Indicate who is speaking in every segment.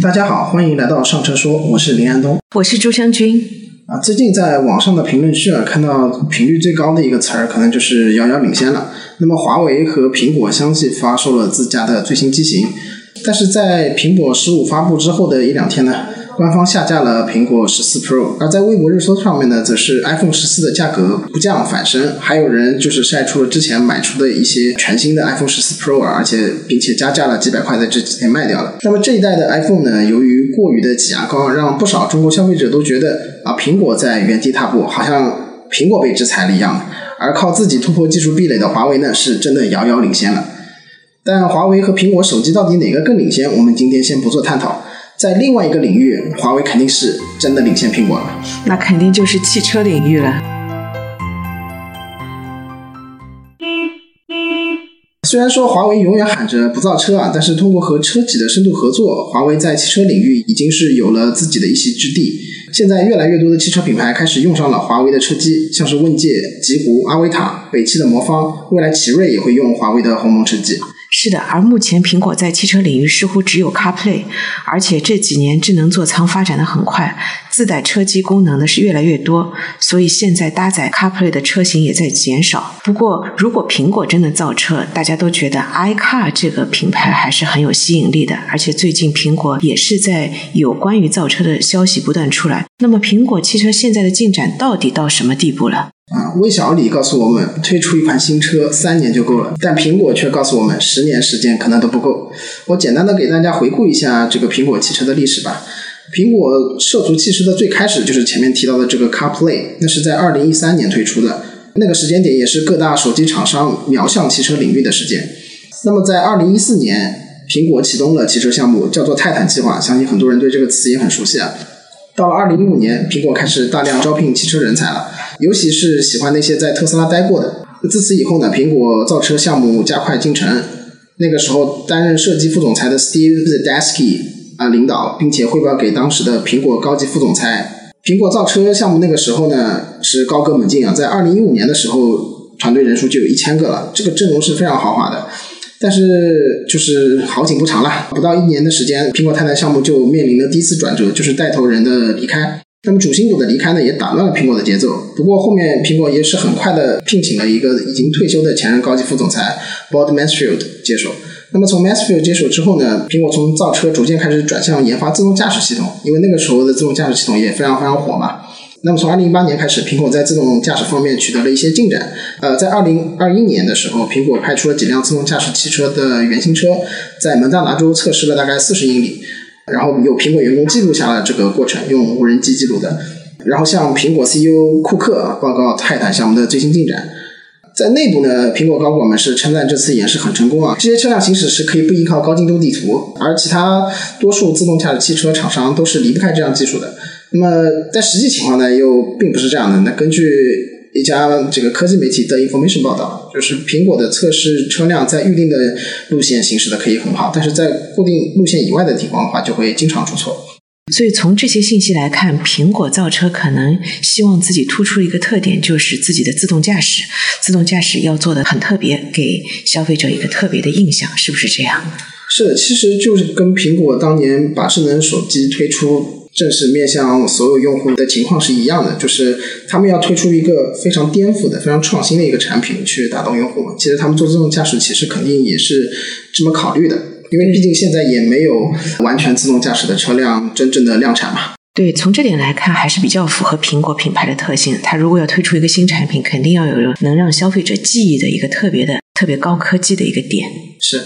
Speaker 1: 大家好，欢迎来到上车说，我是林安东，
Speaker 2: 我是朱湘军。
Speaker 1: 啊，最近在网上的评论区啊，看到频率最高的一个词儿，可能就是遥遥领先了。那么，华为和苹果相继发售了自家的最新机型，但是在苹果十五发布之后的一两天呢？官方下架了苹果十四 Pro，而在微博热搜上面呢，则是 iPhone 十四的价格不降反升，还有人就是晒出了之前买出的一些全新的 iPhone 十四 Pro，啊而且并且加价了几百块，在这几天卖掉了。那么这一代的 iPhone 呢，由于过于的挤牙膏，让不少中国消费者都觉得啊，苹果在原地踏步，好像苹果被制裁了一样。而靠自己突破技术壁垒的华为呢，是真的遥遥领先了。但华为和苹果手机到底哪个更领先？我们今天先不做探讨。在另外一个领域，华为肯定是真的领先苹果了。
Speaker 2: 那肯定就是汽车领域了。
Speaker 1: 虽然说华为永远喊着不造车啊，但是通过和车企的深度合作，华为在汽车领域已经是有了自己的一席之地。现在越来越多的汽车品牌开始用上了华为的车机，像是问界、极狐、阿维塔、北汽的魔方，未来奇瑞也会用华为的鸿蒙车机。
Speaker 2: 是的，而目前苹果在汽车领域似乎只有 CarPlay，而且这几年智能座舱发展的很快，自带车机功能的是越来越多，所以现在搭载 CarPlay 的车型也在减少。不过，如果苹果真的造车，大家都觉得 iCar 这个品牌还是很有吸引力的，而且最近苹果也是在有关于造车的消息不断出来。那么，苹果汽车现在的进展到底到什么地步了？
Speaker 1: 啊，魏小李告诉我们，推出一款新车三年就够了，但苹果却告诉我们，十年时间可能都不够。我简单的给大家回顾一下这个苹果汽车的历史吧。苹果涉足汽车的最开始就是前面提到的这个 CarPlay，那是在二零一三年推出的，那个时间点也是各大手机厂商瞄向汽车领域的时间。那么在二零一四年，苹果启动了汽车项目，叫做泰坦计划，相信很多人对这个词也很熟悉啊。到了二零一五年，苹果开始大量招聘汽车人才了。尤其是喜欢那些在特斯拉待过的。自此以后呢，苹果造车项目加快进程。那个时候，担任设计副总裁的 Steve Zdesky 啊领导，并且汇报给当时的苹果高级副总裁。苹果造车项目那个时候呢是高歌猛进啊，在二零一五年的时候，团队人数就有一千个了，这个阵容是非常豪华的。但是就是好景不长了，不到一年的时间，苹果太太项目就面临了第一次转折，就是带头人的离开。那么主心骨的离开呢，也打乱了苹果的节奏。不过后面苹果也是很快的聘请了一个已经退休的前任高级副总裁 Bob Mansfield 接手。那么从 Mansfield 接手之后呢，苹果从造车逐渐开始转向研发自动驾驶系统，因为那个时候的自动驾驶系统也非常非常火嘛。那么从2018年开始，苹果在自动驾驶方面取得了一些进展。呃，在2021年的时候，苹果派出了几辆自动驾驶汽车的原型车，在蒙大拿州测试了大概40英里。然后有苹果员工记录下了这个过程，用无人机记录的。然后向苹果 CEO 库克报告泰坦项目的最新进展。在内部呢，苹果高管们是称赞这次演示很成功啊，这些车辆行驶是可以不依靠高精度地图，而其他多数自动驾驶汽车厂商都是离不开这样技术的。那么在实际情况呢，又并不是这样的。那根据一家这个科技媒体的 information 报道，就是苹果的测试车辆在预定的路线行驶的可以很好，但是在固定路线以外的地方的话，就会经常出错。
Speaker 2: 所以从这些信息来看，苹果造车可能希望自己突出一个特点，就是自己的自动驾驶。自动驾驶要做的很特别，给消费者一个特别的印象，是不是这样？
Speaker 1: 是，其实就是跟苹果当年把智能手机推出。正式面向所有用户的情况是一样的，就是他们要推出一个非常颠覆的、非常创新的一个产品去打动用户。其实他们做自动驾驶其实肯定也是这么考虑的，因为毕竟现在也没有完全自动驾驶的车辆真正的量产嘛。
Speaker 2: 对，从这点来看还是比较符合苹果品牌的特性。它如果要推出一个新产品，肯定要有能让消费者记忆的一个特别的、特别高科技的一个点。
Speaker 1: 是。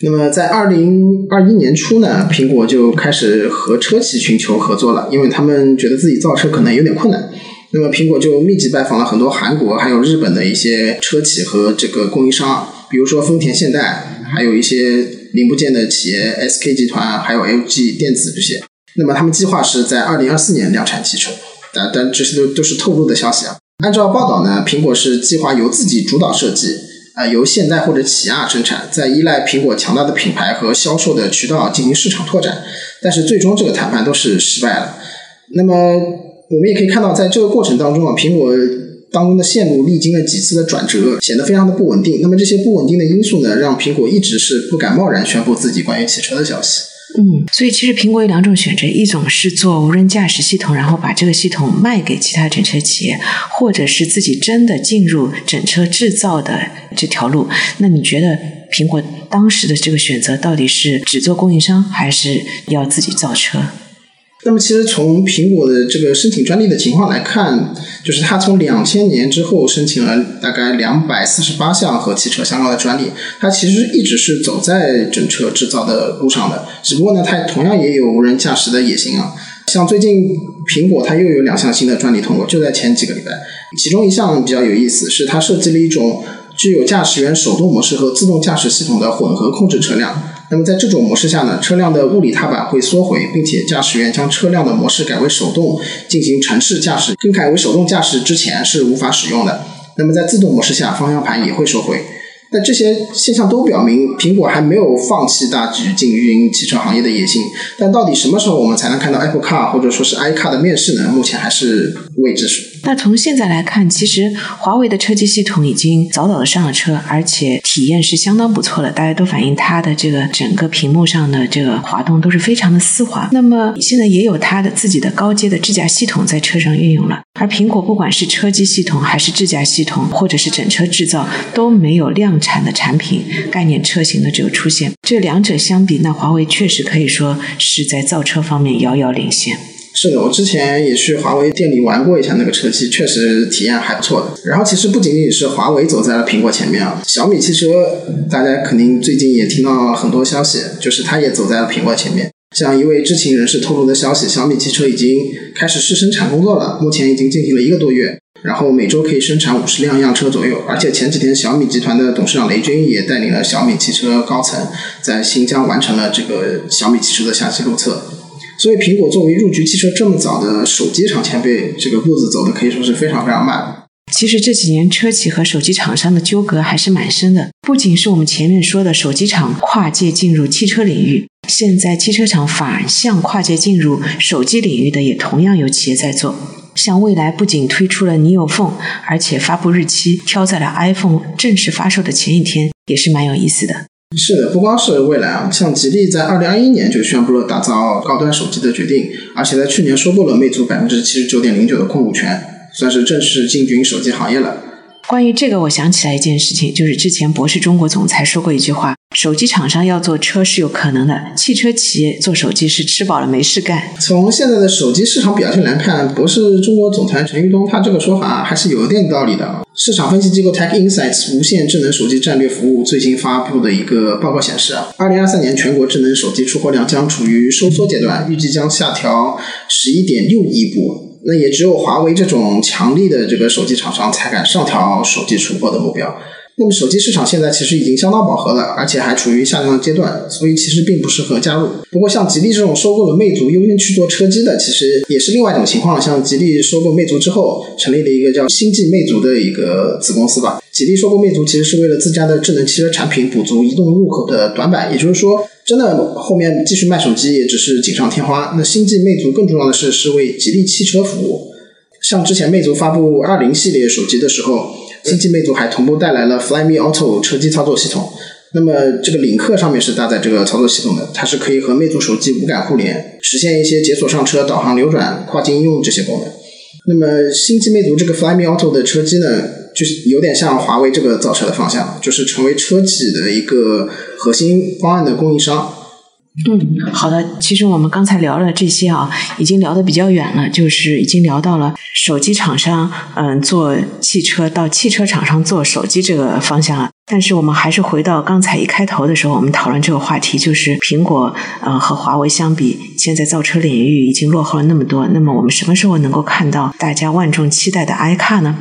Speaker 1: 那么在二零二一年初呢，苹果就开始和车企寻求合作了，因为他们觉得自己造车可能有点困难。那么苹果就密集拜访了很多韩国还有日本的一些车企和这个供应商，比如说丰田、现代，还有一些零部件的企业 SK 集团，还有 LG 电子这些。那么他们计划是在二零二四年量产汽车，但但这些都都是透露的消息啊。按照报道呢，苹果是计划由自己主导设计。啊，由现代或者起亚生产，在依赖苹果强大的品牌和销售的渠道进行市场拓展，但是最终这个谈判都是失败了。那么我们也可以看到，在这个过程当中啊，苹果当中的线路历经了几次的转折，显得非常的不稳定。那么这些不稳定的因素呢，让苹果一直是不敢贸然宣布自己关于汽车的消息。
Speaker 2: 嗯，所以其实苹果有两种选择，一种是做无人驾驶系统，然后把这个系统卖给其他整车企业，或者是自己真的进入整车制造的这条路。那你觉得苹果当时的这个选择到底是只做供应商，还是要自己造车？
Speaker 1: 那么，其实从苹果的这个申请专利的情况来看，就是它从两千年之后申请了大概两百四十八项和汽车相关的专利，它其实一直是走在整车制造的路上的。只不过呢，它同样也有无人驾驶的野心啊。像最近苹果它又有两项新的专利通过，就在前几个礼拜。其中一项比较有意思，是它设计了一种具有驾驶员手动模式和自动驾驶系统的混合控制车辆。那么在这种模式下呢，车辆的物理踏板会缩回，并且驾驶员将车辆的模式改为手动进行城市驾驶。更改为手动驾驶之前是无法使用的。那么在自动模式下，方向盘也会收回。那这些现象都表明，苹果还没有放弃大举进军汽车行业的野心。但到底什么时候我们才能看到 Apple Car 或者说是 iCar 的面世呢？目前还是未知数。
Speaker 2: 那从现在来看，其实华为的车机系统已经早早的上了车，而且体验是相当不错的。大家都反映它的这个整个屏幕上的这个滑动都是非常的丝滑。那么现在也有它的自己的高阶的智驾系统在车上运用了。而苹果不管是车机系统还是智驾系统，或者是整车制造，都没有量产的产品概念车型的这个出现。这两者相比，那华为确实可以说是在造车方面遥遥领先。
Speaker 1: 是的，我之前也去华为店里玩过一下那个车机，确实体验还不错的。然后其实不仅仅是华为走在了苹果前面啊，小米汽车大家肯定最近也听到很多消息，就是它也走在了苹果前面。像一位知情人士透露的消息，小米汽车已经开始试生产工作了，目前已经进行了一个多月，然后每周可以生产五十辆样车左右。而且前几天小米集团的董事长雷军也带领了小米汽车高层在新疆完成了这个小米汽车的详细路测。所以，苹果作为入局汽车这么早的手机厂前辈，这个步子走的可以说是非常非常慢。
Speaker 2: 其实这几年车企和手机厂商的纠葛还是蛮深的，不仅是我们前面说的手机厂跨界进入汽车领域，现在汽车厂反向跨界进入手机领域的也同样有企业在做。像蔚来不仅推出了 Neo Phone，而且发布日期挑在了 iPhone 正式发售的前一天，也是蛮有意思的。
Speaker 1: 是的，不光是蔚来啊，像吉利在二零二一年就宣布了打造高端手机的决定，而且在去年收购了魅族百分之七十九点零九的控股权，算是正式进军手机行业了。
Speaker 2: 关于这个，我想起来一件事情，就是之前博士中国总裁说过一句话：手机厂商要做车是有可能的，汽车企业做手机是吃饱了没事干。
Speaker 1: 从现在的手机市场表现来看，博士中国总裁陈玉东他这个说法还是有一点道理的。市场分析机构 Tech Insights 无线智能手机战略服务最新发布的一个报告显示啊，二零二三年全国智能手机出货量将处于收缩阶段，预计将下调十一点六亿部。那也只有华为这种强力的这个手机厂商才敢上调手机出货的目标。那么手机市场现在其实已经相当饱和了，而且还处于下降阶段，所以其实并不适合加入。不过像吉利这种收购了魅族优先去做车机的，其实也是另外一种情况。像吉利收购魅族之后，成立了一个叫星际魅族的一个子公司吧。吉利收购魅族其实是为了自家的智能汽车产品补足移动入口的短板，也就是说，真的后面继续卖手机也只是锦上添花。那星际魅族更重要的是是为吉利汽车服务。像之前魅族发布二零系列手机的时候。星际魅族还同步带来了 Flyme Auto 车机操作系统，那么这个领克上面是搭载这个操作系统的，它是可以和魅族手机无感互联，实现一些解锁上车、导航流转、跨境应用这些功能。那么星际魅族这个 Flyme Auto 的车机呢，就是有点像华为这个造车的方向，就是成为车企的一个核心方案的供应商。
Speaker 2: 嗯，好的。其实我们刚才聊了这些啊，已经聊得比较远了，就是已经聊到了手机厂商嗯做汽车到汽车厂商做手机这个方向了。但是我们还是回到刚才一开头的时候，我们讨论这个话题，就是苹果呃和华为相比，现在造车领域已经落后了那么多。那么我们什么时候能够看到大家万众期待的 iCar 呢？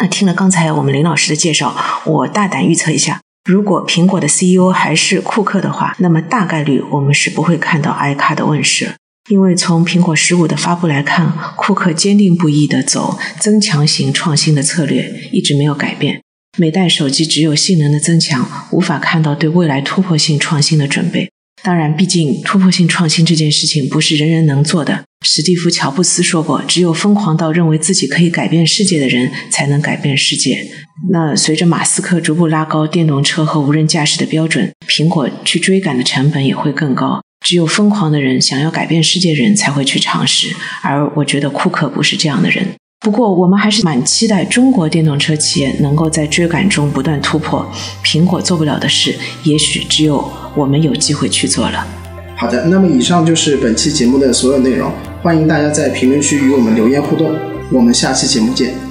Speaker 2: 那听了刚才我们林老师的介绍，我大胆预测一下。如果苹果的 CEO 还是库克的话，那么大概率我们是不会看到 iCar 的问世，因为从苹果十五的发布来看，库克坚定不移地走增强型创新的策略，一直没有改变。每代手机只有性能的增强，无法看到对未来突破性创新的准备。当然，毕竟突破性创新这件事情不是人人能做的。史蒂夫·乔布斯说过：“只有疯狂到认为自己可以改变世界的人，才能改变世界。”那随着马斯克逐步拉高电动车和无人驾驶的标准，苹果去追赶的成本也会更高。只有疯狂的人、想要改变世界人才会去尝试，而我觉得库克不是这样的人。不过，我们还是蛮期待中国电动车企业能够在追赶中不断突破。苹果做不了的事，也许只有我们有机会去做了。
Speaker 1: 好的，那么以上就是本期节目的所有内容，欢迎大家在评论区与我们留言互动，我们下期节目见。